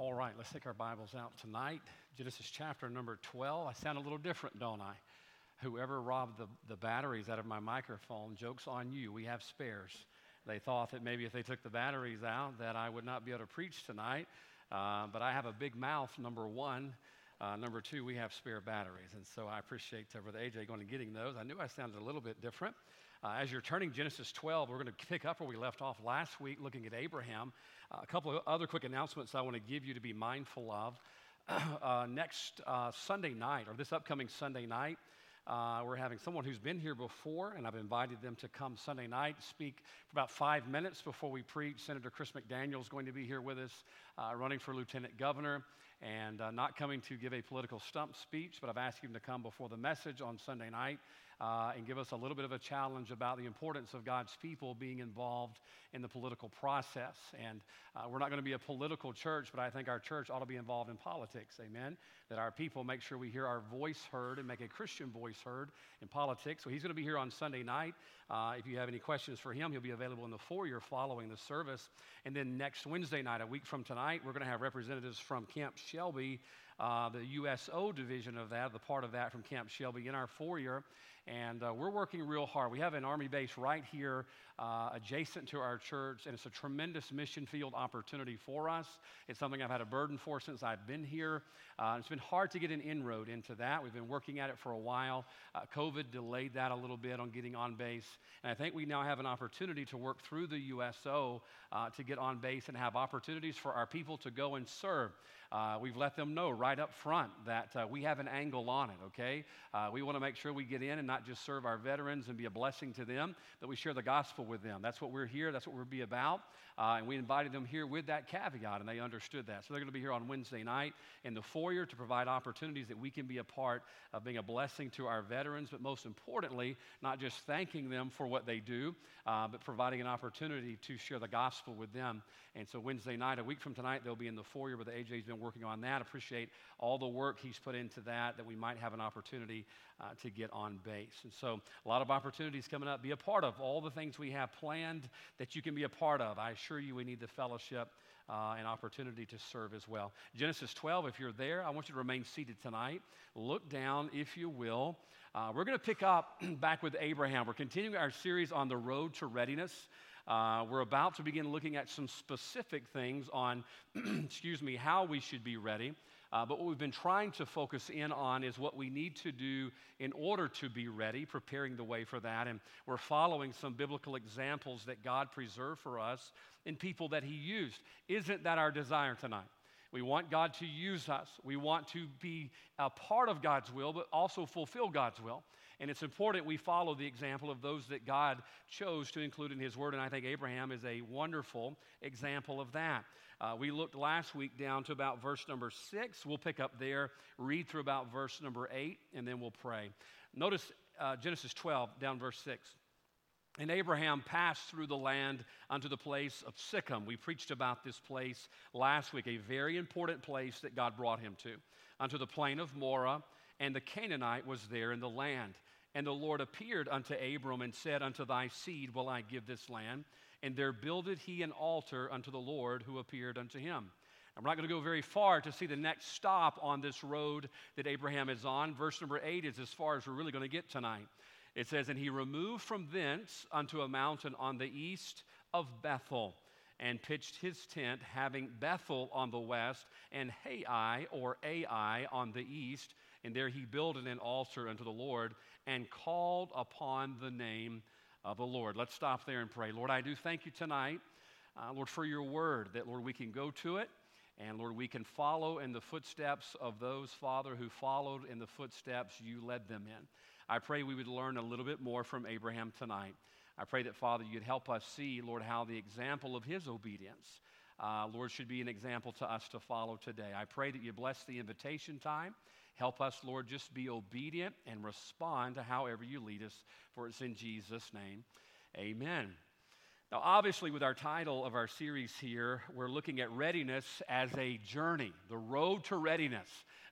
All right, let's take our Bibles out tonight. Genesis chapter number 12. I sound a little different, don't I? Whoever robbed the, the batteries out of my microphone, joke's on you. We have spares. They thought that maybe if they took the batteries out that I would not be able to preach tonight. Uh, but I have a big mouth, number one. Uh, number two, we have spare batteries. And so I appreciate Brother AJ going and getting those. I knew I sounded a little bit different. Uh, as you're turning Genesis 12, we're going to pick up where we left off last week, looking at Abraham. Uh, a couple of other quick announcements I want to give you to be mindful of. Uh, next uh, Sunday night, or this upcoming Sunday night, uh, we're having someone who's been here before, and I've invited them to come Sunday night, speak for about five minutes before we preach. Senator Chris McDaniel is going to be here with us, uh, running for lieutenant governor, and uh, not coming to give a political stump speech, but I've asked him to come before the message on Sunday night uh, and give us a little bit of a challenge about the importance of God's people being involved in the political process. And uh, we're not going to be a political church, but I think our church ought to be involved in politics. Amen. That our people make sure we hear our voice heard and make a Christian voice heard in politics. So he's going to be here on Sunday night. Uh, if you have any questions for him, he'll be available in the foyer following the service. And then next Wednesday night, a week from tonight, we're going to have representatives from Camp Shelby uh, the USO division of that, the part of that from Camp Shelby in our foyer. And uh, we're working real hard. We have an Army base right here uh, adjacent to our church, and it's a tremendous mission field opportunity for us. It's something I've had a burden for since I've been here. Uh, it's been hard to get an inroad into that. We've been working at it for a while. Uh, COVID delayed that a little bit on getting on base, and I think we now have an opportunity to work through the USO uh, to get on base and have opportunities for our people to go and serve. Uh, we've let them know right up front that uh, we have an angle on it, okay? Uh, we want to make sure we get in and not just serve our veterans and be a blessing to them, but we share the gospel with them. That's what we're here, that's what we'll be about. Uh, and we invited them here with that caveat, and they understood that. So they're going to be here on Wednesday night in the foyer to provide opportunities that we can be a part of being a blessing to our veterans, but most importantly, not just thanking them for what they do, uh, but providing an opportunity to share the gospel with them. And so Wednesday night, a week from tonight, they'll be in the foyer But the AJ's been working on that. Appreciate all the work he's put into that, that we might have an opportunity uh, to get on base. And so, a lot of opportunities coming up. Be a part of all the things we have planned that you can be a part of. I assure you, we need the fellowship uh, and opportunity to serve as well. Genesis 12, if you're there, I want you to remain seated tonight. Look down, if you will. Uh, we're going to pick up back with Abraham. We're continuing our series on the road to readiness. Uh, we're about to begin looking at some specific things on, excuse me, how we should be ready. Uh, but what we've been trying to focus in on is what we need to do in order to be ready, preparing the way for that. And we're following some biblical examples that God preserved for us in people that He used. Isn't that our desire tonight? We want God to use us. We want to be a part of God's will, but also fulfill God's will. And it's important we follow the example of those that God chose to include in His Word. And I think Abraham is a wonderful example of that. Uh, we looked last week down to about verse number six. We'll pick up there, read through about verse number eight, and then we'll pray. Notice uh, Genesis 12, down verse 6. And Abraham passed through the land unto the place of Sichem. We preached about this place last week, a very important place that God brought him to, unto the plain of Moreh, and the Canaanite was there in the land. And the Lord appeared unto Abram and said, Unto thy seed will I give this land. And there builded he an altar unto the Lord who appeared unto him. We're not going to go very far to see the next stop on this road that Abraham is on. Verse number eight is as far as we're really going to get tonight. It says, And he removed from thence unto a mountain on the east of Bethel, and pitched his tent, having Bethel on the west, and Hai or Ai on the east. And there he builded an altar unto the Lord, and called upon the name of the Lord. Let's stop there and pray. Lord, I do thank you tonight, uh, Lord, for your word, that, Lord, we can go to it. And Lord, we can follow in the footsteps of those, Father, who followed in the footsteps you led them in. I pray we would learn a little bit more from Abraham tonight. I pray that, Father, you'd help us see, Lord, how the example of his obedience, uh, Lord, should be an example to us to follow today. I pray that you bless the invitation time. Help us, Lord, just be obedient and respond to however you lead us, for it's in Jesus' name. Amen. Now, obviously, with our title of our series here, we're looking at readiness as a journey, the road to readiness.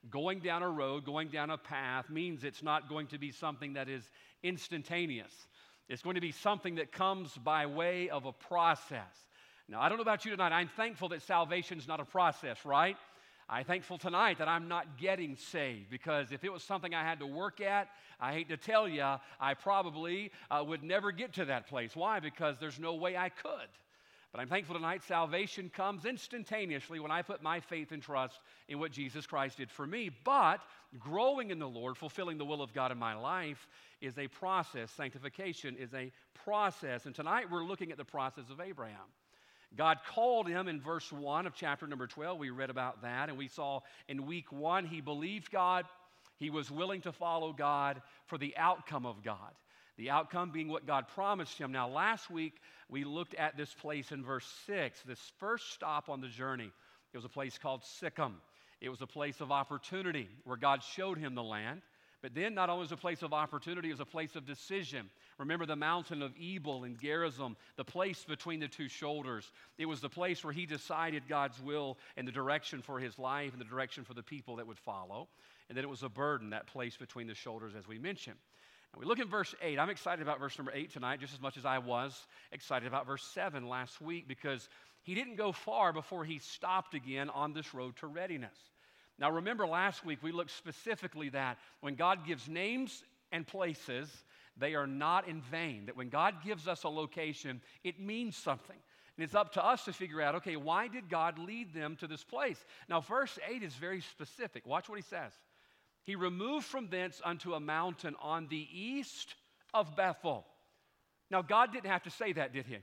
Going down a road, going down a path means it's not going to be something that is instantaneous. It's going to be something that comes by way of a process. Now, I don't know about you tonight. I'm thankful that salvation is not a process, right? I'm thankful tonight that I'm not getting saved because if it was something I had to work at, I hate to tell you, I probably uh, would never get to that place. Why? Because there's no way I could. But I'm thankful tonight salvation comes instantaneously when I put my faith and trust in what Jesus Christ did for me. But growing in the Lord, fulfilling the will of God in my life, is a process. Sanctification is a process. And tonight we're looking at the process of Abraham. God called him in verse 1 of chapter number 12. We read about that, and we saw in week 1 he believed God, he was willing to follow God for the outcome of God. The outcome being what God promised him. Now, last week we looked at this place in verse 6, this first stop on the journey. It was a place called Sichem. It was a place of opportunity where God showed him the land. But then, not only was a place of opportunity, it was a place of decision. Remember the mountain of Ebal and Gerizim, the place between the two shoulders. It was the place where he decided God's will and the direction for his life and the direction for the people that would follow. And then it was a burden, that place between the shoulders, as we mentioned. And we look at verse 8. I'm excited about verse number 8 tonight, just as much as I was excited about verse 7 last week, because he didn't go far before he stopped again on this road to readiness. Now, remember last week we looked specifically that when God gives names and places, they are not in vain. That when God gives us a location, it means something. And it's up to us to figure out okay, why did God lead them to this place? Now, verse 8 is very specific. Watch what he says. He removed from thence unto a mountain on the east of Bethel. Now, God didn't have to say that, did he?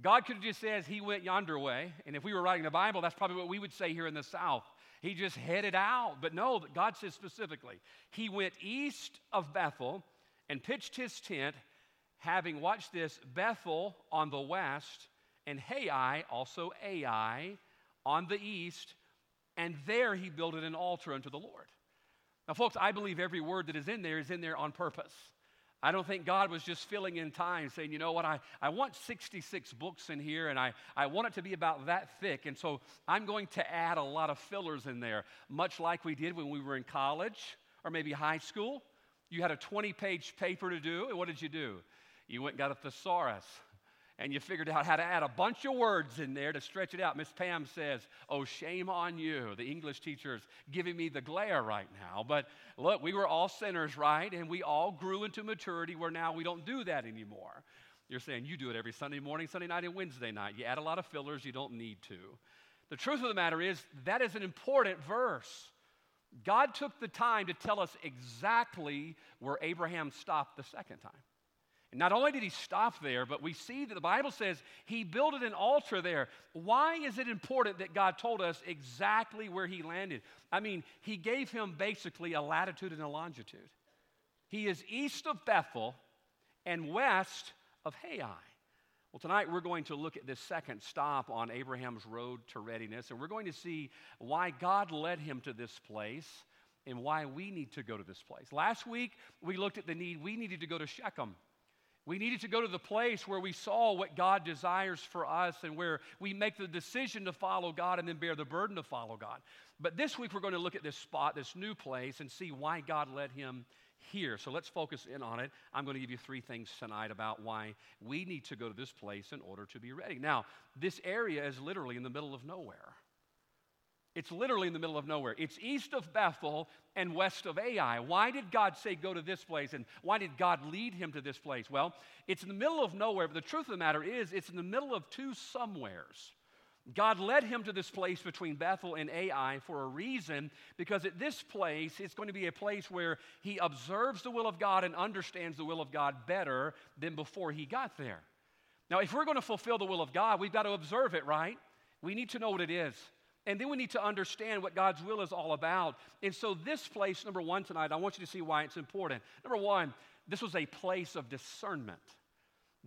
God could have just said he went yonder way. And if we were writing the Bible, that's probably what we would say here in the South. He just headed out. But no, God says specifically, he went east of Bethel and pitched his tent, having, watched this, Bethel on the west and Hai, also Ai, on the east. And there he built an altar unto the Lord. Now, folks, I believe every word that is in there is in there on purpose. I don't think God was just filling in time saying, you know what, I, I want 66 books in here and I, I want it to be about that thick. And so I'm going to add a lot of fillers in there, much like we did when we were in college or maybe high school. You had a 20 page paper to do, and what did you do? You went and got a thesaurus and you figured out how to add a bunch of words in there to stretch it out. Miss Pam says, Oh, shame on you. The English teacher's giving me the glare right now. But look, we were all sinners, right? And we all grew into maturity where now we don't do that anymore. You're saying you do it every Sunday morning, Sunday night, and Wednesday night. You add a lot of fillers you don't need to. The truth of the matter is, that is an important verse. God took the time to tell us exactly where Abraham stopped the second time. And not only did he stop there, but we see that the Bible says he built an altar there. Why is it important that God told us exactly where he landed? I mean, he gave him basically a latitude and a longitude. He is east of Bethel and west of Hai. Well, tonight we're going to look at this second stop on Abraham's road to readiness, and we're going to see why God led him to this place and why we need to go to this place. Last week, we looked at the need we needed to go to Shechem. We needed to go to the place where we saw what God desires for us and where we make the decision to follow God and then bear the burden to follow God. But this week we're going to look at this spot, this new place, and see why God led him here. So let's focus in on it. I'm going to give you three things tonight about why we need to go to this place in order to be ready. Now, this area is literally in the middle of nowhere. It's literally in the middle of nowhere. It's east of Bethel and west of Ai. Why did God say go to this place? And why did God lead him to this place? Well, it's in the middle of nowhere, but the truth of the matter is it's in the middle of two somewheres. God led him to this place between Bethel and Ai for a reason, because at this place, it's going to be a place where he observes the will of God and understands the will of God better than before he got there. Now, if we're going to fulfill the will of God, we've got to observe it, right? We need to know what it is. And then we need to understand what God's will is all about. And so, this place, number one, tonight, I want you to see why it's important. Number one, this was a place of discernment.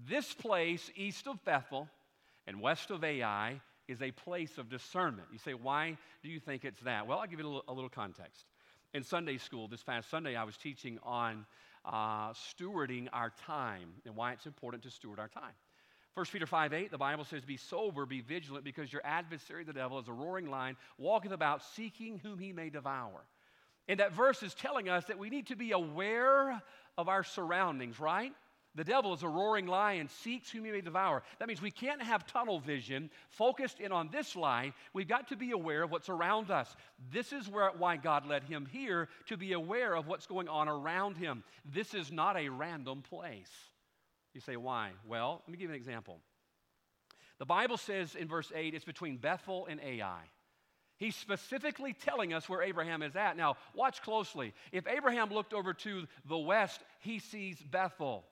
This place, east of Bethel and west of Ai, is a place of discernment. You say, why do you think it's that? Well, I'll give you a little, a little context. In Sunday school, this past Sunday, I was teaching on uh, stewarding our time and why it's important to steward our time. 1 Peter 5 8, the Bible says, Be sober, be vigilant, because your adversary, the devil, is a roaring lion, walketh about seeking whom he may devour. And that verse is telling us that we need to be aware of our surroundings, right? The devil is a roaring lion, seeks whom he may devour. That means we can't have tunnel vision focused in on this life. We've got to be aware of what's around us. This is where, why God led him here to be aware of what's going on around him. This is not a random place. You say, why? Well, let me give you an example. The Bible says in verse 8 it's between Bethel and Ai. He's specifically telling us where Abraham is at. Now, watch closely. If Abraham looked over to the west, he sees Bethel.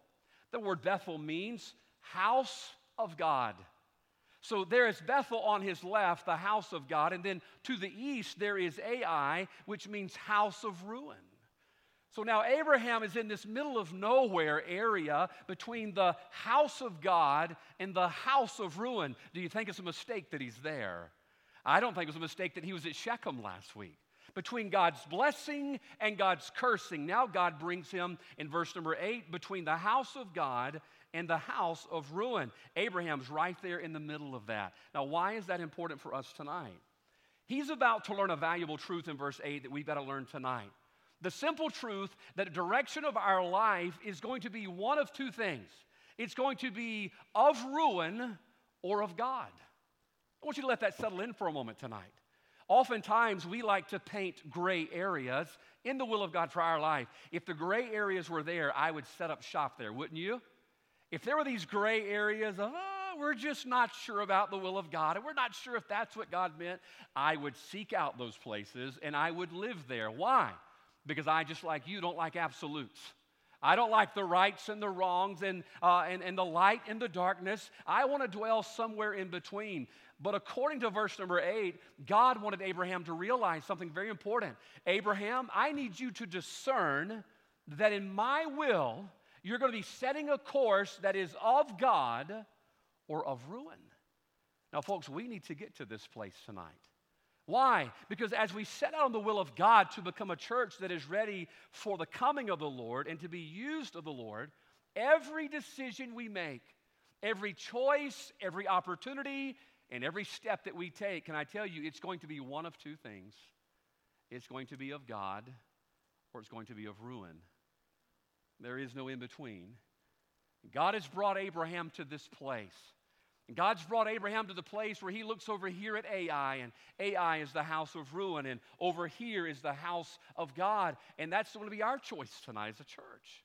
The word Bethel means house of God. So there is Bethel on his left, the house of God, and then to the east there is Ai, which means house of ruin. So now Abraham is in this middle of nowhere area between the house of God and the house of ruin. Do you think it's a mistake that he's there? I don't think it was a mistake that he was at Shechem last week between God's blessing and God's cursing. Now God brings him in verse number eight between the house of God and the house of ruin. Abraham's right there in the middle of that. Now, why is that important for us tonight? He's about to learn a valuable truth in verse 8 that we've got to learn tonight. The simple truth that direction of our life is going to be one of two things it's going to be of ruin or of God. I want you to let that settle in for a moment tonight. Oftentimes, we like to paint gray areas in the will of God for our life. If the gray areas were there, I would set up shop there, wouldn't you? If there were these gray areas of, oh, we're just not sure about the will of God, and we're not sure if that's what God meant, I would seek out those places and I would live there. Why? Because I, just like you, don't like absolutes. I don't like the rights and the wrongs and, uh, and, and the light and the darkness. I want to dwell somewhere in between. But according to verse number eight, God wanted Abraham to realize something very important. Abraham, I need you to discern that in my will, you're going to be setting a course that is of God or of ruin. Now, folks, we need to get to this place tonight. Why? Because as we set out on the will of God to become a church that is ready for the coming of the Lord and to be used of the Lord, every decision we make, every choice, every opportunity, and every step that we take, can I tell you, it's going to be one of two things it's going to be of God or it's going to be of ruin. There is no in between. God has brought Abraham to this place. God's brought Abraham to the place where he looks over here at Ai, and Ai is the house of ruin, and over here is the house of God. And that's going to be our choice tonight as a church.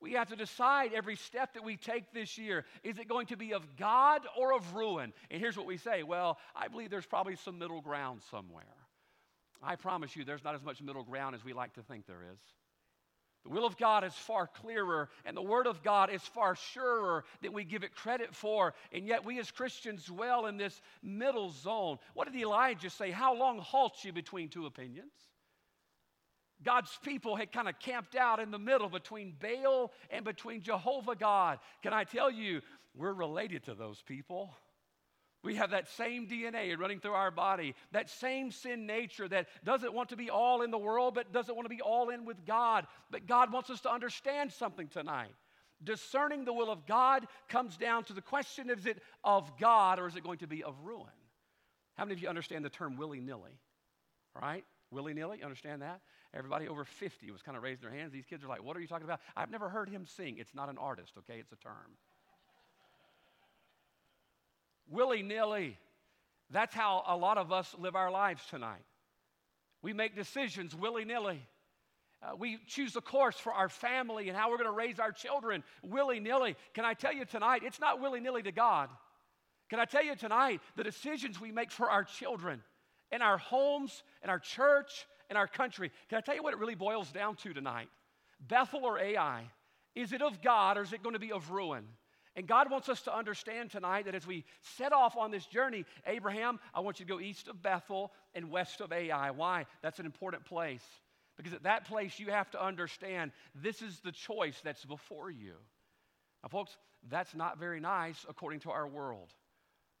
We have to decide every step that we take this year is it going to be of God or of ruin? And here's what we say well, I believe there's probably some middle ground somewhere. I promise you, there's not as much middle ground as we like to think there is. The will of God is far clearer, and the Word of God is far surer than we give it credit for. And yet, we as Christians dwell in this middle zone. What did Elijah say? How long halt you between two opinions? God's people had kind of camped out in the middle between Baal and between Jehovah God. Can I tell you, we're related to those people. We have that same DNA running through our body, that same sin nature that doesn't want to be all in the world, but doesn't want to be all in with God. But God wants us to understand something tonight. Discerning the will of God comes down to the question is it of God or is it going to be of ruin? How many of you understand the term willy nilly? Right? Willy nilly, understand that? Everybody over 50 was kind of raising their hands. These kids are like, What are you talking about? I've never heard him sing. It's not an artist, okay? It's a term. Willy nilly. That's how a lot of us live our lives tonight. We make decisions willy nilly. Uh, we choose a course for our family and how we're going to raise our children willy nilly. Can I tell you tonight, it's not willy nilly to God. Can I tell you tonight, the decisions we make for our children, in our homes, in our church, in our country. Can I tell you what it really boils down to tonight? Bethel or Ai? Is it of God or is it going to be of ruin? And God wants us to understand tonight that as we set off on this journey, Abraham, I want you to go east of Bethel and west of Ai. Why? That's an important place. Because at that place, you have to understand this is the choice that's before you. Now, folks, that's not very nice according to our world.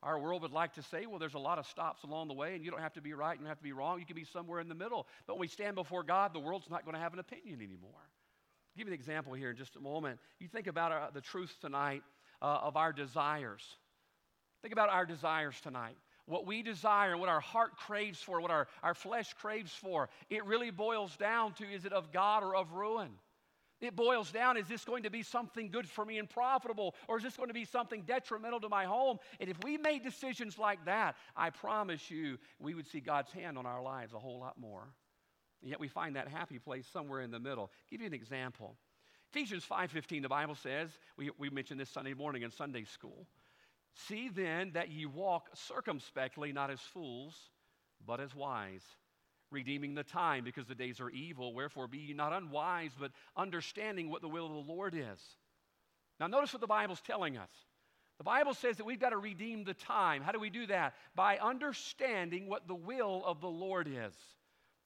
Our world would like to say, well, there's a lot of stops along the way, and you don't have to be right, you don't have to be wrong, you can be somewhere in the middle. But when we stand before God, the world's not going to have an opinion anymore. I'll give you an example here in just a moment. You think about our, the truth tonight uh, of our desires. Think about our desires tonight. What we desire what our heart craves for, what our, our flesh craves for, it really boils down to is it of God or of ruin? It boils down is this going to be something good for me and profitable, or is this going to be something detrimental to my home? And if we made decisions like that, I promise you, we would see God's hand on our lives a whole lot more. And yet we find that happy place somewhere in the middle. I'll give you an example. Ephesians 5:15, the Bible says, we, we mentioned this Sunday morning in Sunday school. See then that ye walk circumspectly, not as fools, but as wise redeeming the time because the days are evil. Wherefore, be ye not unwise, but understanding what the will of the Lord is. Now, notice what the Bible's telling us. The Bible says that we've got to redeem the time. How do we do that? By understanding what the will of the Lord is.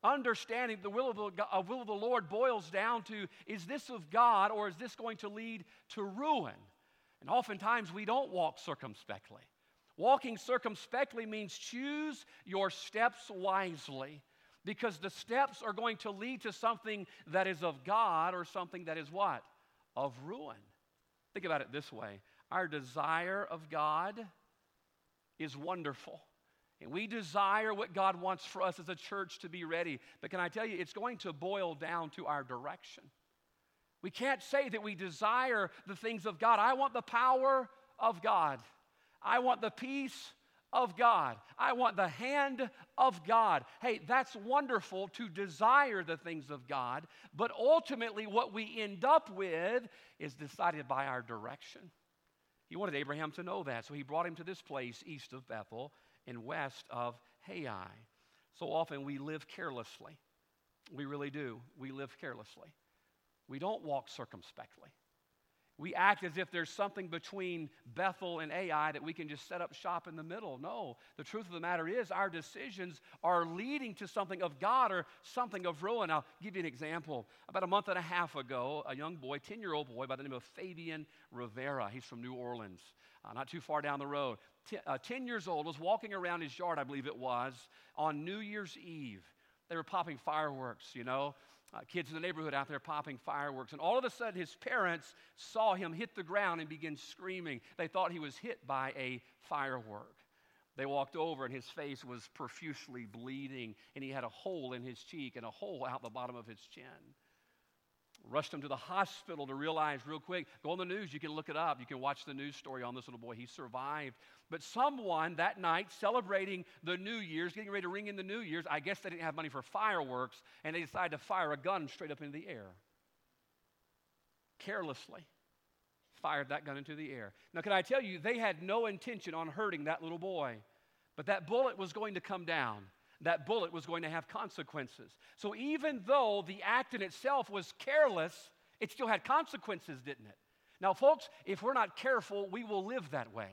Understanding the will of the, uh, will of the Lord boils down to is this of God or is this going to lead to ruin? And oftentimes we don't walk circumspectly. Walking circumspectly means choose your steps wisely because the steps are going to lead to something that is of God or something that is what? Of ruin. Think about it this way our desire of God is wonderful. And we desire what God wants for us as a church to be ready. But can I tell you, it's going to boil down to our direction. We can't say that we desire the things of God. I want the power of God. I want the peace of God. I want the hand of God. Hey, that's wonderful to desire the things of God, but ultimately, what we end up with is decided by our direction. He wanted Abraham to know that, so he brought him to this place east of Bethel and west of Hai. So often we live carelessly. We really do. We live carelessly. We don't walk circumspectly. We act as if there's something between Bethel and Ai that we can just set up shop in the middle. No, the truth of the matter is our decisions are leading to something of God or something of ruin. I'll give you an example. About a month and a half ago, a young boy, 10 year old boy by the name of Fabian Rivera, he's from New Orleans, uh, not too far down the road, uh, 10 years old, was walking around his yard, I believe it was, on New Year's Eve. They were popping fireworks, you know uh, kids in the neighborhood out there popping fireworks. And all of a sudden, his parents saw him hit the ground and begin screaming. They thought he was hit by a firework. They walked over, and his face was profusely bleeding, and he had a hole in his cheek and a hole out the bottom of his chin rushed him to the hospital to realize real quick go on the news you can look it up you can watch the news story on this little boy he survived. But someone that night celebrating the new year's getting ready to ring in the new year's i guess they didn't have money for fireworks and they decided to fire a gun straight up into the air. Carelessly fired that gun into the air. Now can i tell you they had no intention on hurting that little boy but that bullet was going to come down that bullet was going to have consequences. So even though the act in itself was careless, it still had consequences, didn't it? Now, folks, if we're not careful, we will live that way.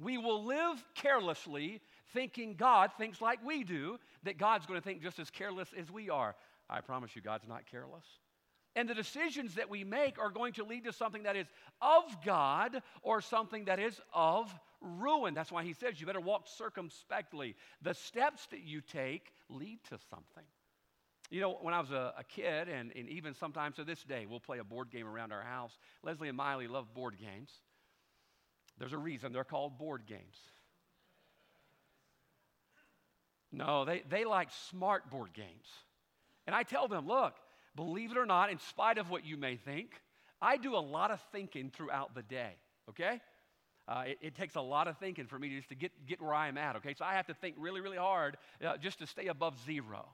We will live carelessly, thinking God thinks like we do, that God's going to think just as careless as we are. I promise you, God's not careless. And the decisions that we make are going to lead to something that is of God or something that is of ruin. That's why he says you better walk circumspectly. The steps that you take lead to something. You know, when I was a, a kid, and, and even sometimes to this day, we'll play a board game around our house. Leslie and Miley love board games. There's a reason they're called board games. No, they, they like smart board games. And I tell them, look, believe it or not, in spite of what you may think, I do a lot of thinking throughout the day, okay? Uh, it, it, takes a lot of thinking for me just to get, get where I am at, okay? So I have to think really, really hard uh, just to stay above zero.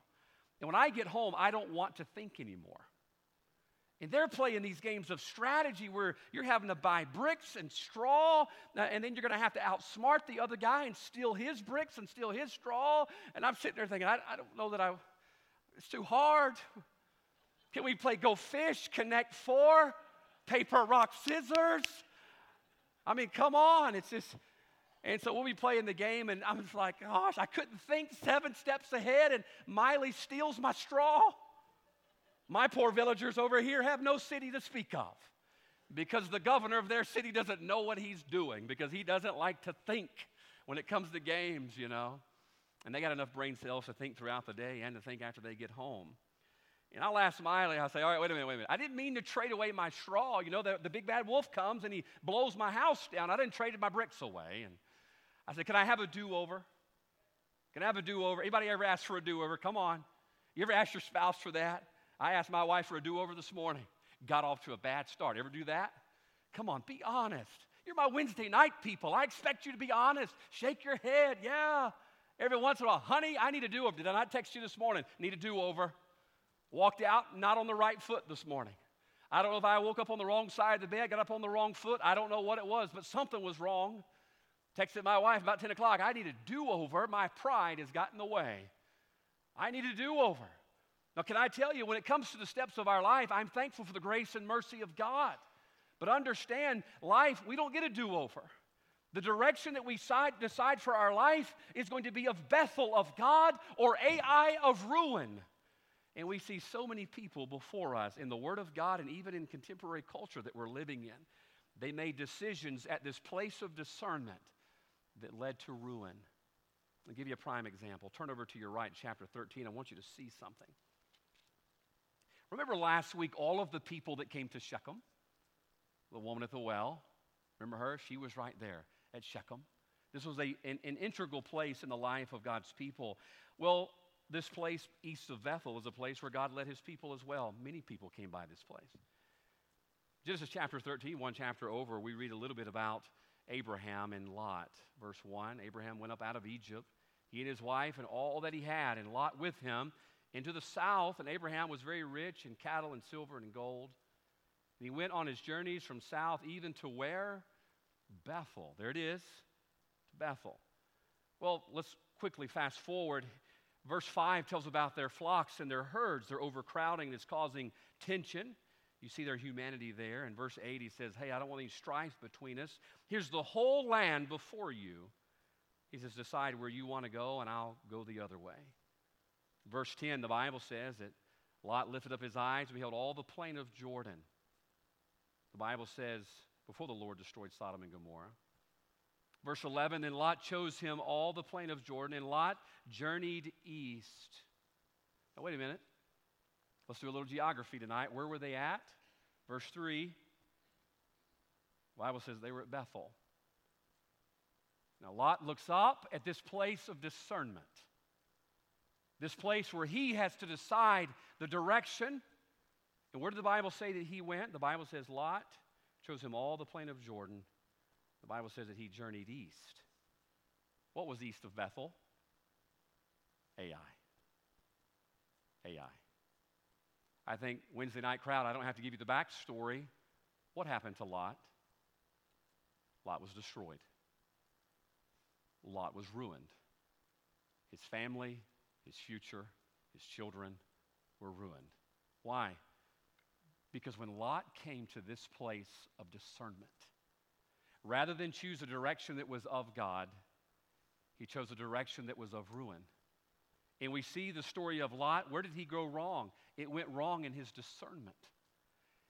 And when I get home, I don't want to think anymore. And they're playing these games of strategy where you're having to buy bricks and straw, uh, and then you're going to have to outsmart the other guy and steal his bricks and steal his straw. And I'm sitting there thinking, I, I don't know that I, it's too hard. Can we play Go Fish, Connect Four, Paper, Rock, Scissors? I mean, come on. It's just, and so we'll be playing the game, and I'm just like, gosh, I couldn't think seven steps ahead, and Miley steals my straw. My poor villagers over here have no city to speak of because the governor of their city doesn't know what he's doing because he doesn't like to think when it comes to games, you know. And they got enough brain cells to think throughout the day and to think after they get home. And I'll ask Smiley, I'll say, all right, wait a minute, wait a minute. I didn't mean to trade away my straw. You know, the, the big bad wolf comes and he blows my house down. I didn't trade my bricks away. And I said, can I have a do-over? Can I have a do-over? Anybody ever ask for a do-over? Come on. You ever ask your spouse for that? I asked my wife for a do-over this morning. got off to a bad start. Ever do that? Come on, be honest. You're my Wednesday night people. I expect you to be honest. Shake your head. Yeah. Every once in a while, honey, I need a do over. Did I not text you this morning? Need a do over. Walked out not on the right foot this morning. I don't know if I woke up on the wrong side of the bed, got up on the wrong foot. I don't know what it was, but something was wrong. Texted my wife about 10 o'clock. I need a do over. My pride has gotten the way. I need a do over. Now, can I tell you, when it comes to the steps of our life, I'm thankful for the grace and mercy of God. But understand, life, we don't get a do over. The direction that we decide for our life is going to be of Bethel of God or Ai of ruin. And we see so many people before us in the Word of God and even in contemporary culture that we're living in. They made decisions at this place of discernment that led to ruin. I'll give you a prime example. Turn over to your right, chapter 13. I want you to see something. Remember last week, all of the people that came to Shechem? The woman at the well. Remember her? She was right there at Shechem. This was a, an, an integral place in the life of God's people. Well, this place east of Bethel is a place where God led his people as well. Many people came by this place. Genesis chapter 13, one chapter over, we read a little bit about Abraham and Lot. Verse 1 Abraham went up out of Egypt, he and his wife, and all that he had, and Lot with him, into the south. And Abraham was very rich in cattle and silver and gold. And he went on his journeys from south even to where? Bethel. There it is, to Bethel. Well, let's quickly fast forward. Verse 5 tells about their flocks and their herds. They're overcrowding, it's causing tension. You see their humanity there. In verse 8, he says, Hey, I don't want any strife between us. Here's the whole land before you. He says, Decide where you want to go, and I'll go the other way. Verse 10, the Bible says that Lot lifted up his eyes and beheld all the plain of Jordan. The Bible says, before the Lord destroyed Sodom and Gomorrah. Verse 11, then Lot chose him all the plain of Jordan, and Lot journeyed east. Now, wait a minute. Let's do a little geography tonight. Where were they at? Verse 3, the Bible says they were at Bethel. Now, Lot looks up at this place of discernment, this place where he has to decide the direction. And where did the Bible say that he went? The Bible says Lot chose him all the plain of Jordan the Bible says that he journeyed east. What was east of Bethel? Ai. Ai. I think Wednesday night crowd, I don't have to give you the backstory. What happened to Lot? Lot was destroyed. Lot was ruined. His family, his future, his children were ruined. Why? Because when Lot came to this place of discernment, Rather than choose a direction that was of God, he chose a direction that was of ruin. And we see the story of Lot. Where did he go wrong? It went wrong in his discernment.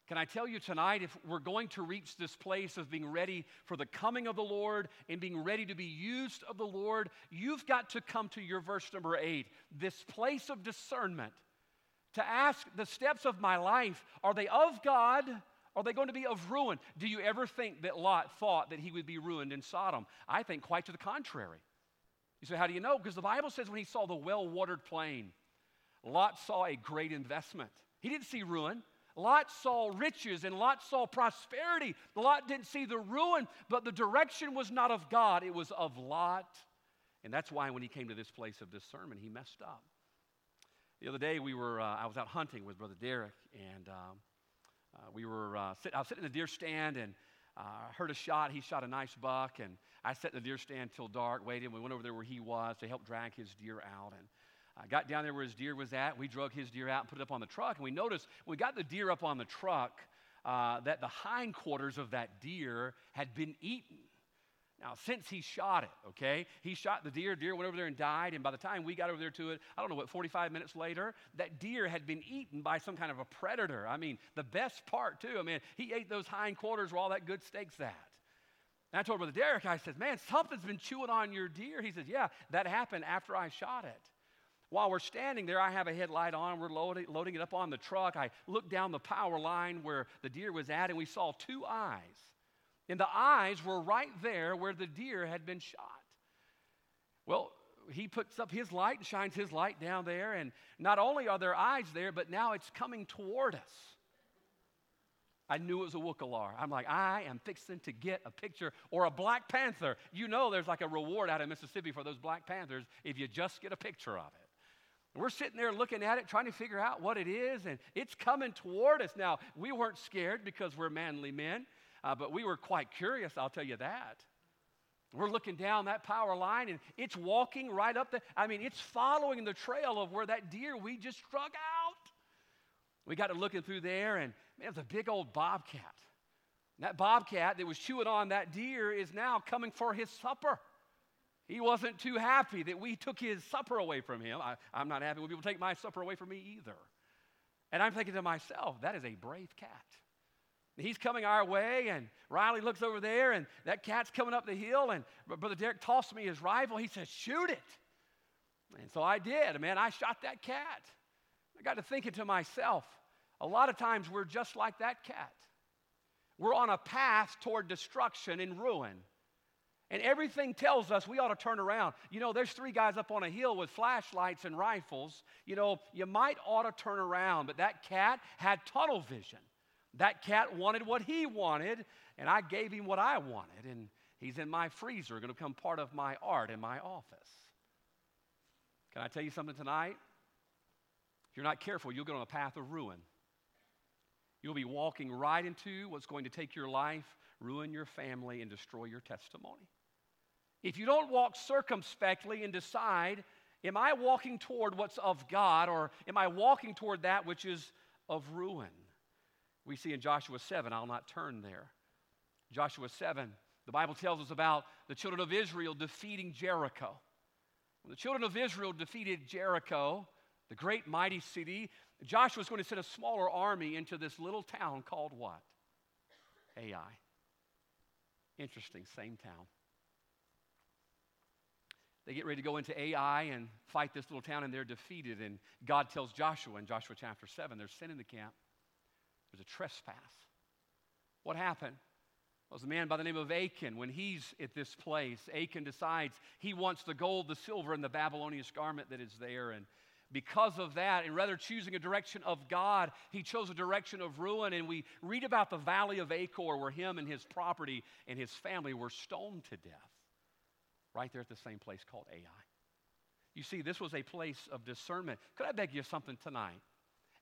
Can I tell you tonight, if we're going to reach this place of being ready for the coming of the Lord and being ready to be used of the Lord, you've got to come to your verse number eight, this place of discernment, to ask the steps of my life are they of God are they going to be of ruin? Do you ever think that Lot thought that he would be ruined in Sodom? I think quite to the contrary. You say, How do you know? Because the Bible says when he saw the well watered plain, Lot saw a great investment. He didn't see ruin. Lot saw riches and Lot saw prosperity. Lot didn't see the ruin, but the direction was not of God, it was of Lot. And that's why when he came to this place of discernment, he messed up. The other day, we were, uh, I was out hunting with Brother Derek, and um, uh, we were uh, sit, I was sitting in the deer stand and uh, heard a shot. He shot a nice buck, and I sat in the deer stand till dark, waited. And we went over there where he was to help drag his deer out, and I got down there where his deer was at. We drug his deer out and put it up on the truck, and we noticed when we got the deer up on the truck uh, that the hindquarters of that deer had been eaten. Now, since he shot it, okay, he shot the deer, deer went over there and died, and by the time we got over there to it, I don't know what, 45 minutes later, that deer had been eaten by some kind of a predator. I mean, the best part, too, I mean, he ate those hindquarters where all that good steak's at. And I told Brother Derek, I said, man, something's been chewing on your deer. He says, yeah, that happened after I shot it. While we're standing there, I have a headlight on. We're loading, loading it up on the truck. I looked down the power line where the deer was at, and we saw two eyes and the eyes were right there where the deer had been shot. Well, he puts up his light and shines his light down there, and not only are there eyes there, but now it's coming toward us. I knew it was a Wookalar. I'm like, I am fixing to get a picture or a Black Panther. You know, there's like a reward out in Mississippi for those Black Panthers if you just get a picture of it. We're sitting there looking at it, trying to figure out what it is, and it's coming toward us. Now, we weren't scared because we're manly men, uh, but we were quite curious, I'll tell you that. We're looking down that power line, and it's walking right up the, I mean, it's following the trail of where that deer we just struck out. We got to looking through there, and man, it was a big old bobcat. And that bobcat that was chewing on that deer is now coming for his supper. He wasn't too happy that we took his supper away from him. I, am not happy when people take my supper away from me either. And I'm thinking to myself, that is a brave cat. He's coming our way, and Riley looks over there, and that cat's coming up the hill, and Brother Derek tossed me his rifle. He says, Shoot it. And so I did. Man, I shot that cat. I got to thinking to myself, a lot of times we're just like that cat. We're on a path toward destruction and ruin. And everything tells us we ought to turn around. You know, there's three guys up on a hill with flashlights and rifles. You know, you might ought to turn around, but that cat had tunnel vision. That cat wanted what he wanted, and I gave him what I wanted. And he's in my freezer, going to become part of my art in my office. Can I tell you something tonight? If you're not careful, you'll get on a path of ruin. You'll be walking right into what's going to take your life, ruin your family, and destroy your testimony. If you don't walk circumspectly and decide, am I walking toward what's of God or am I walking toward that which is of ruin? We see in Joshua 7, I'll not turn there. Joshua 7, the Bible tells us about the children of Israel defeating Jericho. When the children of Israel defeated Jericho, the great mighty city, Joshua was going to send a smaller army into this little town called what? Ai. Interesting, same town. They get ready to go into Ai and fight this little town, and they're defeated. And God tells Joshua in Joshua chapter 7, they're sent in the camp. There's a trespass. What happened? Well, it was a man by the name of Achan. When he's at this place, Achan decides he wants the gold, the silver, and the Babylonian garment that is there. And because of that, and rather choosing a direction of God, he chose a direction of ruin. And we read about the valley of Achor, where him and his property and his family were stoned to death, right there at the same place called Ai. You see, this was a place of discernment. Could I beg you something tonight?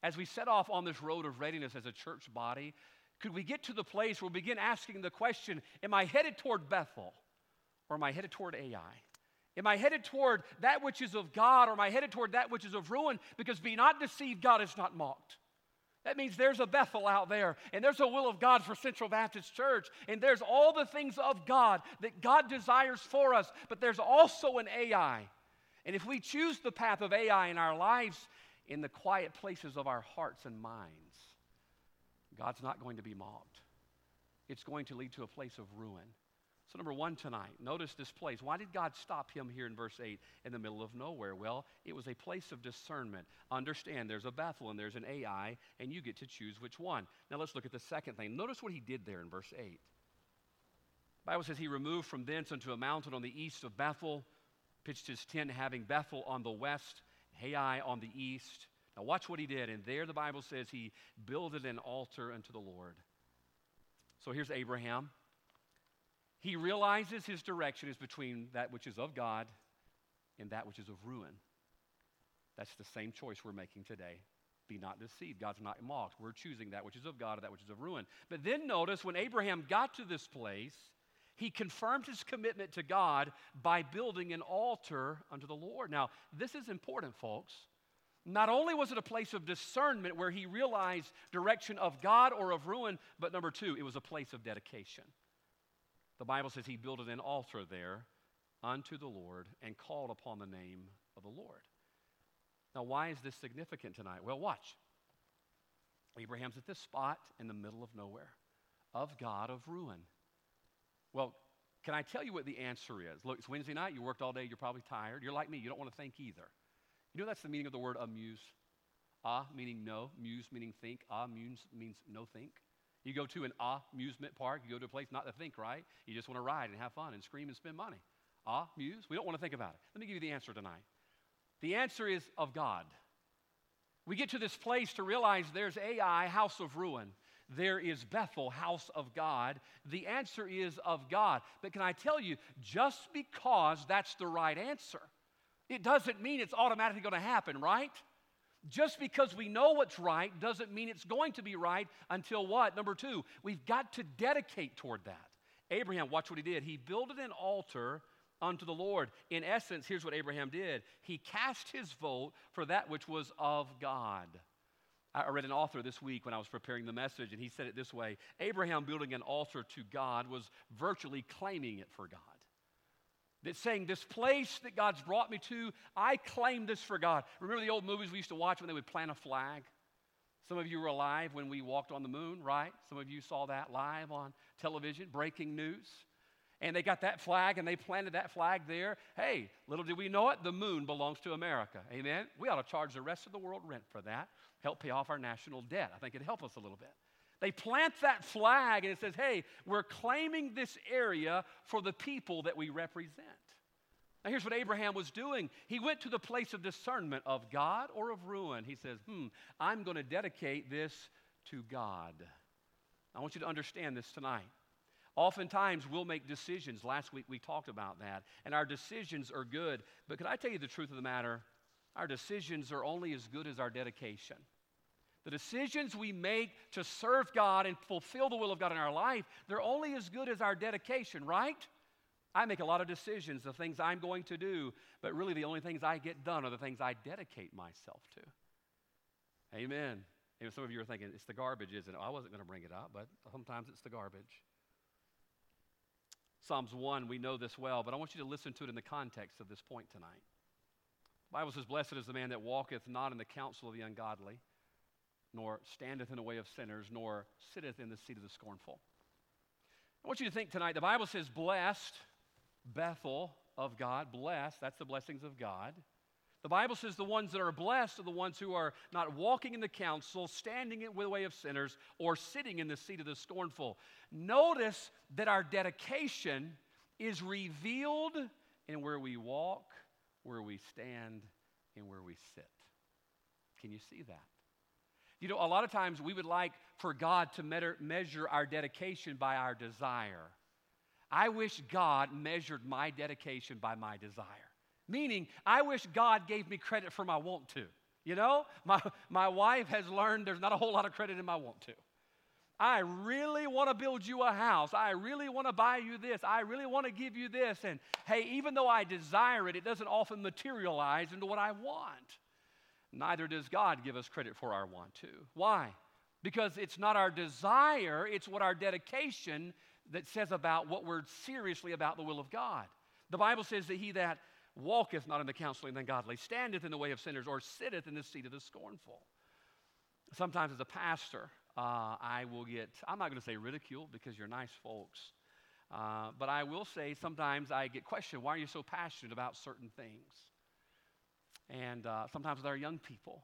As we set off on this road of readiness as a church body, could we get to the place where we begin asking the question Am I headed toward Bethel or am I headed toward Ai? Am I headed toward that which is of God or am I headed toward that which is of ruin? Because be not deceived, God is not mocked. That means there's a Bethel out there, and there's a will of God for Central Baptist Church, and there's all the things of God that God desires for us, but there's also an Ai. And if we choose the path of Ai in our lives, in the quiet places of our hearts and minds, God's not going to be mocked. It's going to lead to a place of ruin. So, number one tonight, notice this place. Why did God stop him here in verse 8 in the middle of nowhere? Well, it was a place of discernment. Understand there's a Bethel and there's an Ai, and you get to choose which one. Now, let's look at the second thing. Notice what he did there in verse 8. The Bible says he removed from thence unto a mountain on the east of Bethel, pitched his tent, having Bethel on the west, Ai on the east. Now, watch what he did. And there the Bible says he builded an altar unto the Lord. So here's Abraham. He realizes his direction is between that which is of God and that which is of ruin. That's the same choice we're making today. Be not deceived. God's not mocked. We're choosing that which is of God or that which is of ruin. But then notice when Abraham got to this place, he confirmed his commitment to God by building an altar unto the Lord. Now, this is important, folks. Not only was it a place of discernment where he realized direction of God or of ruin, but number two, it was a place of dedication. The Bible says he built an altar there unto the Lord and called upon the name of the Lord. Now, why is this significant tonight? Well, watch. Abraham's at this spot in the middle of nowhere, of God, of ruin. Well, can I tell you what the answer is? Look, it's Wednesday night, you worked all day, you're probably tired. You're like me, you don't want to think either. You know that's the meaning of the word amuse? Ah meaning no, muse meaning think, ah means, means no think. You go to an amusement park, you go to a place not to think, right? You just want to ride and have fun and scream and spend money. Ah, muse? We don't want to think about it. Let me give you the answer tonight. The answer is of God. We get to this place to realize there's Ai, house of ruin. There is Bethel, house of God? The answer is of God. But can I tell you, just because that's the right answer, it doesn't mean it's automatically going to happen, right? Just because we know what's right doesn't mean it's going to be right until what? Number two, we've got to dedicate toward that. Abraham, watch what he did. He built an altar unto the Lord. In essence, here's what Abraham did he cast his vote for that which was of God. I read an author this week when I was preparing the message, and he said it this way Abraham building an altar to God was virtually claiming it for God. That saying, This place that God's brought me to, I claim this for God. Remember the old movies we used to watch when they would plant a flag? Some of you were alive when we walked on the moon, right? Some of you saw that live on television, breaking news. And they got that flag and they planted that flag there. Hey, little did we know it, the moon belongs to America. Amen? We ought to charge the rest of the world rent for that, help pay off our national debt. I think it'd help us a little bit. They plant that flag and it says, hey, we're claiming this area for the people that we represent. Now, here's what Abraham was doing. He went to the place of discernment of God or of ruin. He says, hmm, I'm going to dedicate this to God. I want you to understand this tonight. Oftentimes, we'll make decisions. Last week, we talked about that. And our decisions are good. But can I tell you the truth of the matter? Our decisions are only as good as our dedication. The decisions we make to serve God and fulfill the will of God in our life, they're only as good as our dedication, right? I make a lot of decisions the things I'm going to do, but really the only things I get done are the things I dedicate myself to. Amen. And some of you are thinking, it's the garbage, isn't it? I wasn't going to bring it up, but sometimes it's the garbage. Psalms 1, we know this well, but I want you to listen to it in the context of this point tonight. The Bible says, Blessed is the man that walketh not in the counsel of the ungodly, nor standeth in the way of sinners, nor sitteth in the seat of the scornful. I want you to think tonight, the Bible says, Blessed, Bethel of God, blessed, that's the blessings of God. The Bible says the ones that are blessed are the ones who are not walking in the counsel, standing in the way of sinners, or sitting in the seat of the scornful. Notice that our dedication is revealed in where we walk, where we stand, and where we sit. Can you see that? You know, a lot of times we would like for God to measure our dedication by our desire. I wish God measured my dedication by my desire. Meaning, I wish God gave me credit for my want to. You know, my, my wife has learned there's not a whole lot of credit in my want to. I really want to build you a house. I really want to buy you this. I really want to give you this. And hey, even though I desire it, it doesn't often materialize into what I want. Neither does God give us credit for our want to. Why? Because it's not our desire, it's what our dedication that says about what we're seriously about the will of God. The Bible says that he that walketh not in the counsel of the ungodly, standeth in the way of sinners, or sitteth in the seat of the scornful. Sometimes as a pastor, uh, I will get, I'm not going to say ridiculed because you're nice folks, uh, but I will say sometimes I get questioned, why are you so passionate about certain things? And uh, sometimes with our young people,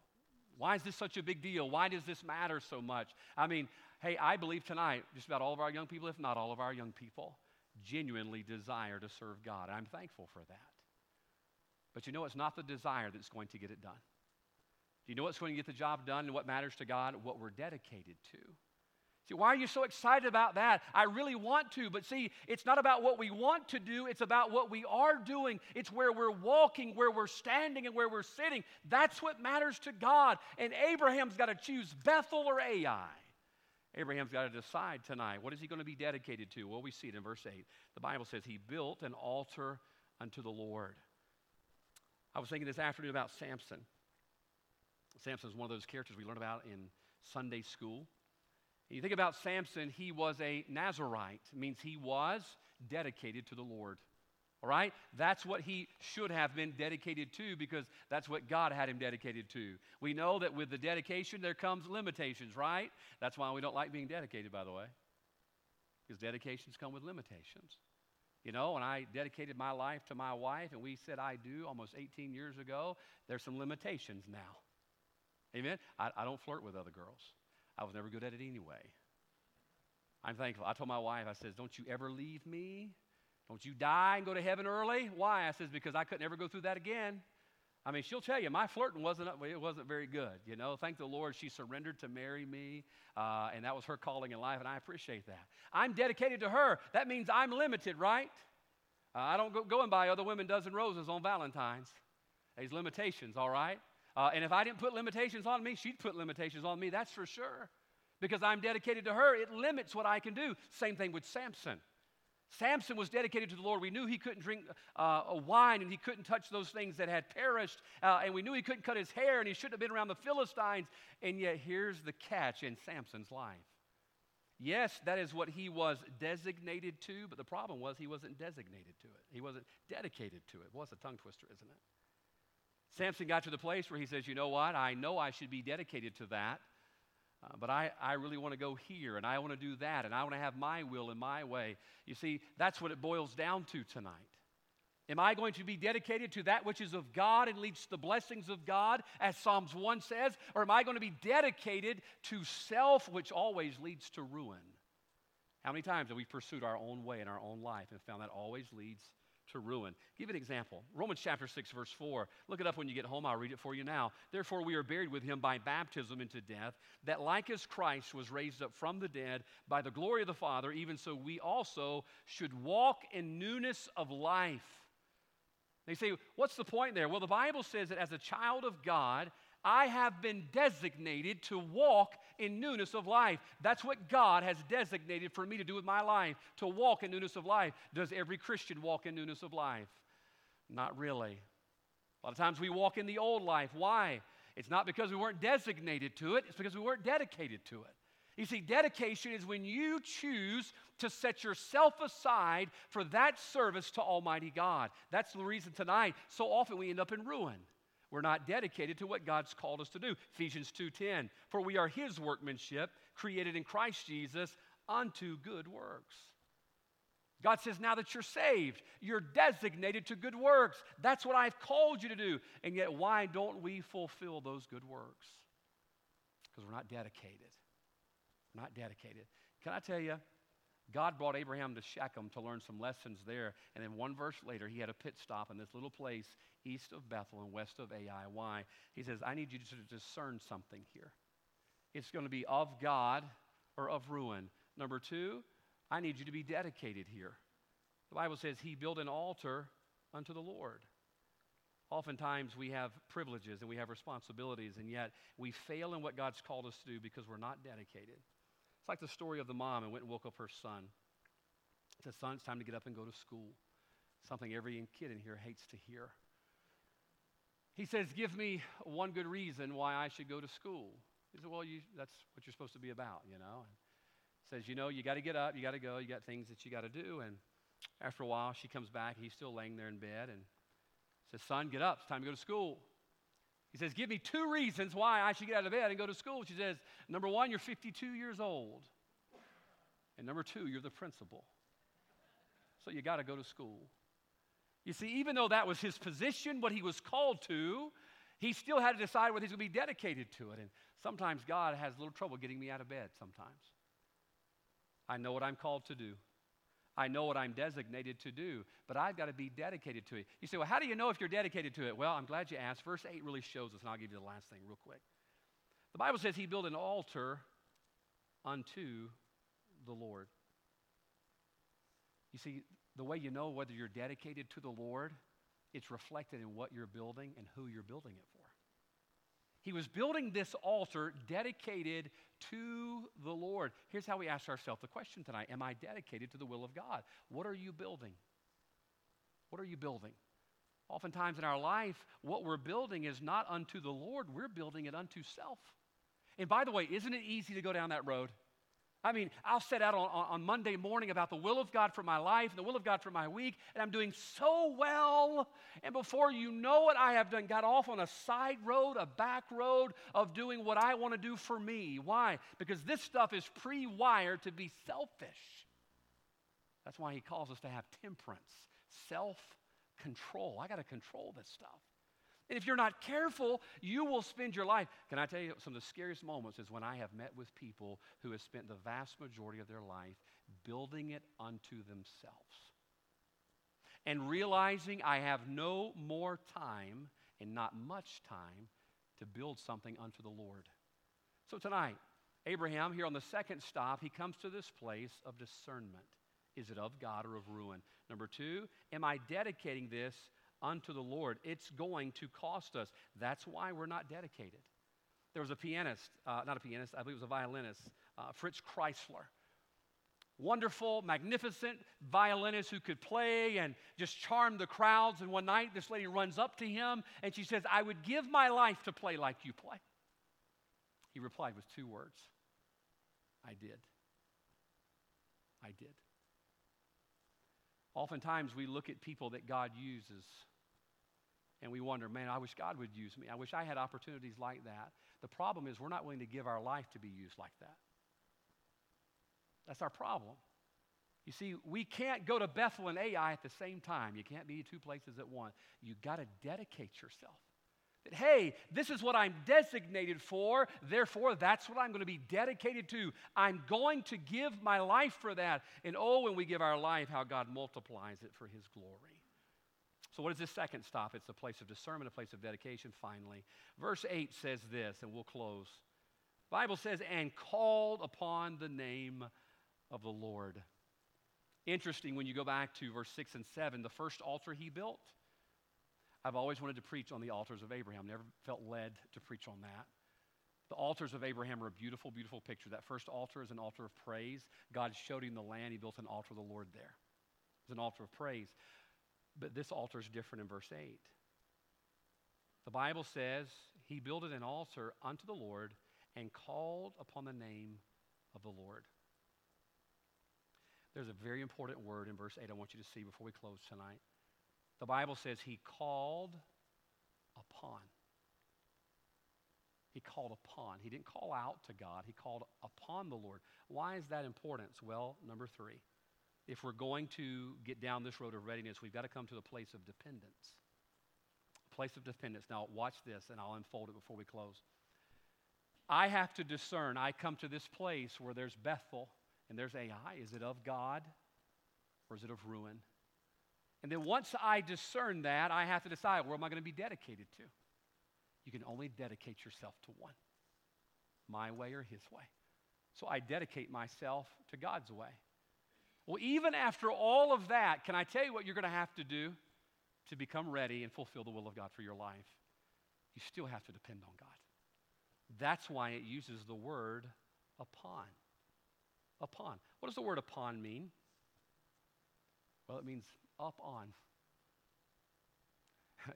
why is this such a big deal? Why does this matter so much? I mean, hey, I believe tonight just about all of our young people, if not all of our young people, genuinely desire to serve God. I'm thankful for that. But you know, it's not the desire that's going to get it done. Do you know what's going to get the job done and what matters to God? What we're dedicated to. See, why are you so excited about that? I really want to, but see, it's not about what we want to do, it's about what we are doing. It's where we're walking, where we're standing, and where we're sitting. That's what matters to God. And Abraham's got to choose Bethel or Ai. Abraham's got to decide tonight what is he going to be dedicated to? Well, we see it in verse 8. The Bible says he built an altar unto the Lord. I was thinking this afternoon about Samson. Samson is one of those characters we learn about in Sunday school. And you think about Samson, he was a Nazarite, it means he was dedicated to the Lord. All right? That's what he should have been dedicated to because that's what God had him dedicated to. We know that with the dedication there comes limitations, right? That's why we don't like being dedicated, by the way, because dedications come with limitations. You know, when I dedicated my life to my wife and we said I do almost 18 years ago, there's some limitations now. Amen? I, I don't flirt with other girls. I was never good at it anyway. I'm thankful. I told my wife, I said, Don't you ever leave me. Don't you die and go to heaven early. Why? I says, Because I could never go through that again. I mean, she'll tell you my flirting wasn't it wasn't very good. You know, thank the Lord she surrendered to marry me, uh, and that was her calling in life, and I appreciate that. I'm dedicated to her. That means I'm limited, right? Uh, I don't go, go and buy other women dozen roses on Valentine's. There's limitations, all right. Uh, and if I didn't put limitations on me, she'd put limitations on me. That's for sure. Because I'm dedicated to her, it limits what I can do. Same thing with Samson. Samson was dedicated to the Lord. We knew he couldn't drink uh, wine and he couldn't touch those things that had perished. Uh, and we knew he couldn't cut his hair and he shouldn't have been around the Philistines. And yet, here's the catch in Samson's life. Yes, that is what he was designated to, but the problem was he wasn't designated to it. He wasn't dedicated to it. Well, it's a tongue twister, isn't it? Samson got to the place where he says, You know what? I know I should be dedicated to that. Uh, but I, I really want to go here and I want to do that and I want to have my will and my way. You see, that's what it boils down to tonight. Am I going to be dedicated to that which is of God and leads to the blessings of God, as Psalms 1 says? Or am I going to be dedicated to self, which always leads to ruin? How many times have we pursued our own way in our own life and found that always leads to ruin. Give an example. Romans chapter 6, verse 4. Look it up when you get home. I'll read it for you now. Therefore, we are buried with him by baptism into death, that like as Christ was raised up from the dead by the glory of the Father, even so we also should walk in newness of life. They say, what's the point there? Well, the Bible says that as a child of God, I have been designated to walk in newness of life. That's what God has designated for me to do with my life, to walk in newness of life. Does every Christian walk in newness of life? Not really. A lot of times we walk in the old life. Why? It's not because we weren't designated to it, it's because we weren't dedicated to it. You see, dedication is when you choose to set yourself aside for that service to Almighty God. That's the reason tonight, so often we end up in ruin. We're not dedicated to what God's called us to do. Ephesians 2:10. For we are his workmanship, created in Christ Jesus unto good works. God says, now that you're saved, you're designated to good works. That's what I've called you to do. And yet, why don't we fulfill those good works? Because we're not dedicated. We're not dedicated. Can I tell you, God brought Abraham to Shechem to learn some lessons there. And then one verse later, he had a pit stop in this little place east of Bethel and west of Ai. Why? He says, I need you to discern something here. It's going to be of God or of ruin. Number two, I need you to be dedicated here. The Bible says he built an altar unto the Lord. Oftentimes we have privileges and we have responsibilities, and yet we fail in what God's called us to do because we're not dedicated. It's like the story of the mom who went and woke up her son. Said, Son, it's time to get up and go to school. Something every kid in here hates to hear. He says, Give me one good reason why I should go to school. He said, Well, you, that's what you're supposed to be about, you know. And says, You know, you got to get up, you got to go, you got things that you got to do. And after a while, she comes back. He's still laying there in bed and says, Son, get up. It's time to go to school. He says, Give me two reasons why I should get out of bed and go to school. She says, Number one, you're 52 years old. And number two, you're the principal. So you got to go to school. You see, even though that was his position, what he was called to, he still had to decide whether he's going to be dedicated to it. And sometimes God has a little trouble getting me out of bed sometimes. I know what I'm called to do. I know what I'm designated to do, but I've got to be dedicated to it. You say, well, how do you know if you're dedicated to it? Well, I'm glad you asked. Verse 8 really shows us, and I'll give you the last thing real quick. The Bible says he built an altar unto the Lord. You see, the way you know whether you're dedicated to the Lord, it's reflected in what you're building and who you're building it for. He was building this altar dedicated to the Lord. Here's how we ask ourselves the question tonight Am I dedicated to the will of God? What are you building? What are you building? Oftentimes in our life, what we're building is not unto the Lord, we're building it unto self. And by the way, isn't it easy to go down that road? I mean, I'll set out on, on Monday morning about the will of God for my life and the will of God for my week, and I'm doing so well. And before you know it, I have done got off on a side road, a back road of doing what I want to do for me. Why? Because this stuff is pre wired to be selfish. That's why he calls us to have temperance, self control. I got to control this stuff. And if you're not careful, you will spend your life. Can I tell you some of the scariest moments is when I have met with people who have spent the vast majority of their life building it unto themselves and realizing I have no more time and not much time to build something unto the Lord. So tonight, Abraham, here on the second stop, he comes to this place of discernment. Is it of God or of ruin? Number two, am I dedicating this unto the Lord? It's going to cost us. That's why we're not dedicated. There was a pianist, uh, not a pianist, I believe it was a violinist, uh, Fritz Kreisler. Wonderful, magnificent violinist who could play and just charm the crowds. And one night, this lady runs up to him and she says, I would give my life to play like you play. He replied with two words I did. I did. Oftentimes, we look at people that God uses and we wonder, man, I wish God would use me. I wish I had opportunities like that. The problem is, we're not willing to give our life to be used like that. That's our problem. You see, we can't go to Bethel and Ai at the same time. You can't be two places at once. You've got to dedicate yourself. That, hey, this is what I'm designated for, therefore, that's what I'm going to be dedicated to. I'm going to give my life for that. And oh, when we give our life, how God multiplies it for His glory. So, what is this second stop? It's a place of discernment, a place of dedication, finally. Verse 8 says this, and we'll close. The Bible says, and called upon the name of the Lord. Interesting when you go back to verse 6 and 7, the first altar he built I've always wanted to preach on the altars of Abraham, never felt led to preach on that. The altars of Abraham are a beautiful, beautiful picture. That first altar is an altar of praise. God showed him the land. He built an altar of the Lord there. It's an altar of praise. But this altar is different in verse 8. The Bible says he built an altar unto the Lord and called upon the name of the Lord. There's a very important word in verse 8 I want you to see before we close tonight. The Bible says he called upon. He called upon. He didn't call out to God, he called upon the Lord. Why is that important? Well, number three, if we're going to get down this road of readiness, we've got to come to a place of dependence. A place of dependence. Now, watch this, and I'll unfold it before we close. I have to discern. I come to this place where there's Bethel and there's Ai. Is it of God or is it of ruin? And then once I discern that, I have to decide where am I going to be dedicated to? You can only dedicate yourself to one my way or his way. So I dedicate myself to God's way. Well, even after all of that, can I tell you what you're going to have to do to become ready and fulfill the will of God for your life? You still have to depend on God. That's why it uses the word upon. Upon. What does the word upon mean? Well, it means up on.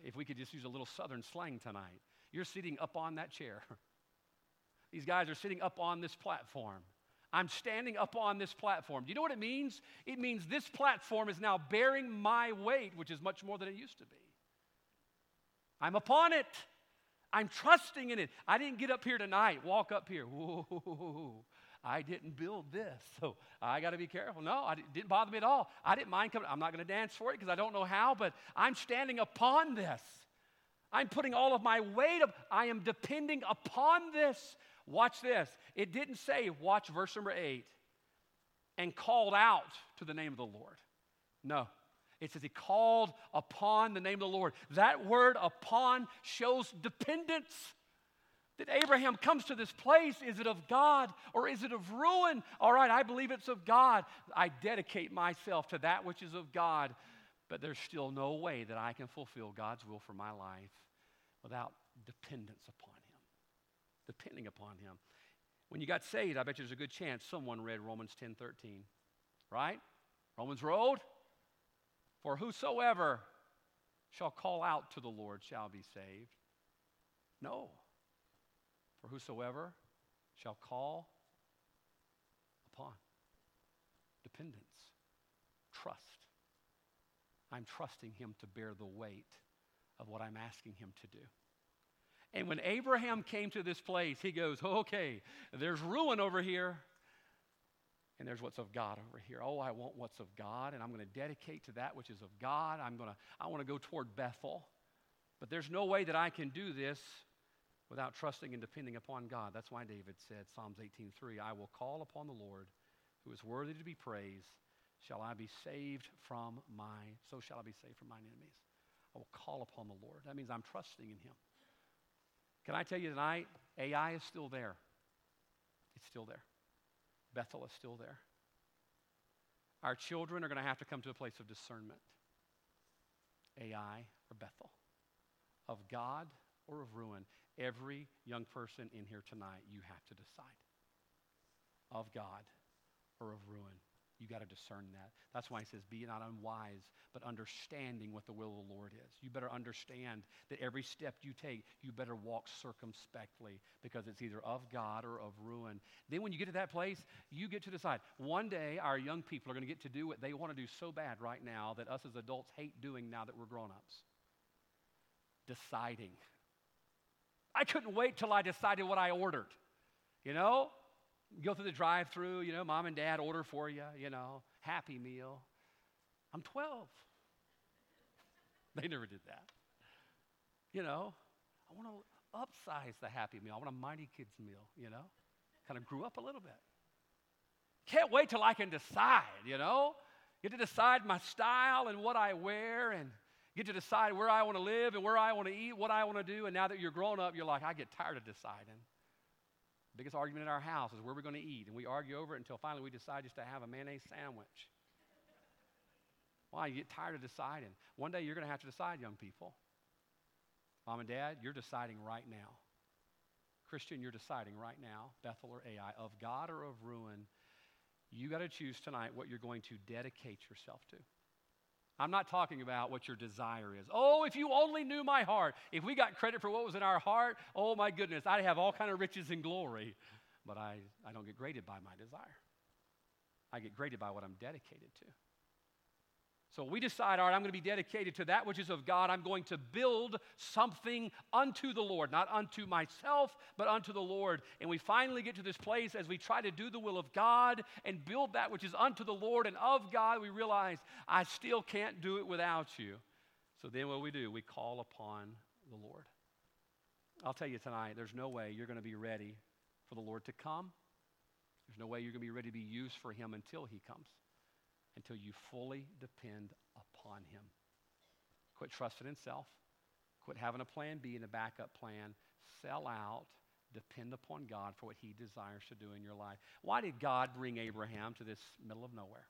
If we could just use a little southern slang tonight, you're sitting up on that chair. These guys are sitting up on this platform. I'm standing up on this platform. Do you know what it means? It means this platform is now bearing my weight, which is much more than it used to be. I'm upon it. I'm trusting in it. I didn't get up here tonight, walk up here. Whoa, I didn't build this, so I got to be careful. No, it didn't bother me at all. I didn't mind coming. I'm not going to dance for it because I don't know how, but I'm standing upon this. I'm putting all of my weight up. I am depending upon this. Watch this. It didn't say, watch verse number eight, and called out to the name of the Lord. No. It says he called upon the name of the Lord. That word upon shows dependence that Abraham comes to this place. Is it of God or is it of ruin? All right, I believe it's of God. I dedicate myself to that which is of God, but there's still no way that I can fulfill God's will for my life without dependence upon Him, depending upon Him. When you got saved, I bet you there's a good chance someone read Romans 10 13, right? Romans Road. For whosoever shall call out to the Lord shall be saved. No. For whosoever shall call upon dependence, trust. I'm trusting him to bear the weight of what I'm asking him to do. And when Abraham came to this place, he goes, Okay, there's ruin over here, and there's what's of God over here. Oh, I want what's of God, and I'm going to dedicate to that which is of God. I'm going to, I want to go toward Bethel. But there's no way that I can do this without trusting and depending upon God. That's why David said, Psalms 18:3, I will call upon the Lord who is worthy to be praised. Shall I be saved from my, so shall I be saved from mine enemies. I will call upon the Lord. That means I'm trusting in Him. Can I tell you tonight, Ai is still there. It's still there. Bethel is still there. Our children are going to have to come to a place of discernment Ai or Bethel, of God or of ruin. Every young person in here tonight, you have to decide of God or of ruin. You got to discern that. That's why he says, Be not unwise, but understanding what the will of the Lord is. You better understand that every step you take, you better walk circumspectly because it's either of God or of ruin. Then, when you get to that place, you get to decide. One day, our young people are going to get to do what they want to do so bad right now that us as adults hate doing now that we're grown ups deciding. I couldn't wait till I decided what I ordered. You know, go through the drive through, you know, mom and dad order for you, you know, happy meal. I'm 12. they never did that. You know, I want to upsize the happy meal. I want a mighty kids meal, you know. Kind of grew up a little bit. Can't wait till I can decide, you know. Get to decide my style and what I wear and get to decide where I want to live and where I want to eat, what I want to do. And now that you're grown up, you're like, I get tired of deciding. Biggest argument in our house is where we're going to eat. And we argue over it until finally we decide just to have a mayonnaise sandwich. Why? You get tired of deciding. One day you're going to have to decide, young people. Mom and dad, you're deciding right now. Christian, you're deciding right now, Bethel or Ai, of God or of ruin. You got to choose tonight what you're going to dedicate yourself to. I'm not talking about what your desire is. Oh, if you only knew my heart. If we got credit for what was in our heart, oh my goodness, I'd have all kind of riches and glory. But I, I don't get graded by my desire. I get graded by what I'm dedicated to. So we decide, all right, I'm going to be dedicated to that which is of God. I'm going to build something unto the Lord, not unto myself, but unto the Lord. And we finally get to this place as we try to do the will of God and build that which is unto the Lord and of God, we realize I still can't do it without you. So then what we do, we call upon the Lord. I'll tell you tonight, there's no way you're going to be ready for the Lord to come. There's no way you're going to be ready to be used for Him until He comes until you fully depend upon Him. Quit trusting in self. Quit having a plan B and a backup plan. Sell out. Depend upon God for what He desires to do in your life. Why did God bring Abraham to this middle of nowhere?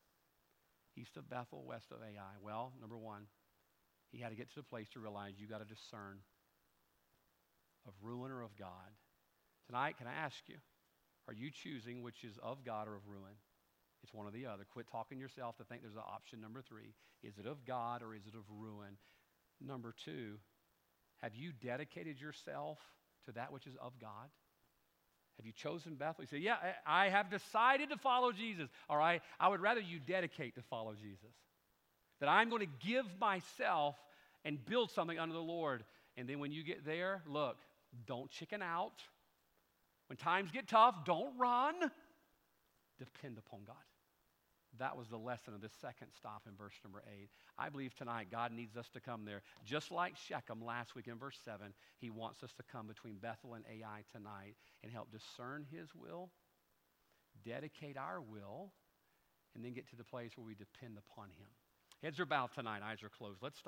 East of Bethel, west of Ai. Well, number one, he had to get to the place to realize you got to discern of ruin or of God. Tonight, can I ask you, are you choosing which is of God or of ruin? It's one or the other. Quit talking yourself to think there's an option number three. Is it of God or is it of ruin? Number two, have you dedicated yourself to that which is of God? Have you chosen Bethel? You say, Yeah, I have decided to follow Jesus. All right, I would rather you dedicate to follow Jesus. That I'm going to give myself and build something under the Lord. And then when you get there, look, don't chicken out. When times get tough, don't run. Depend upon God. That was the lesson of this second stop in verse number eight. I believe tonight God needs us to come there. Just like Shechem last week in verse seven, he wants us to come between Bethel and Ai tonight and help discern his will, dedicate our will, and then get to the place where we depend upon him. Heads are bowed tonight, eyes are closed. Let's stop.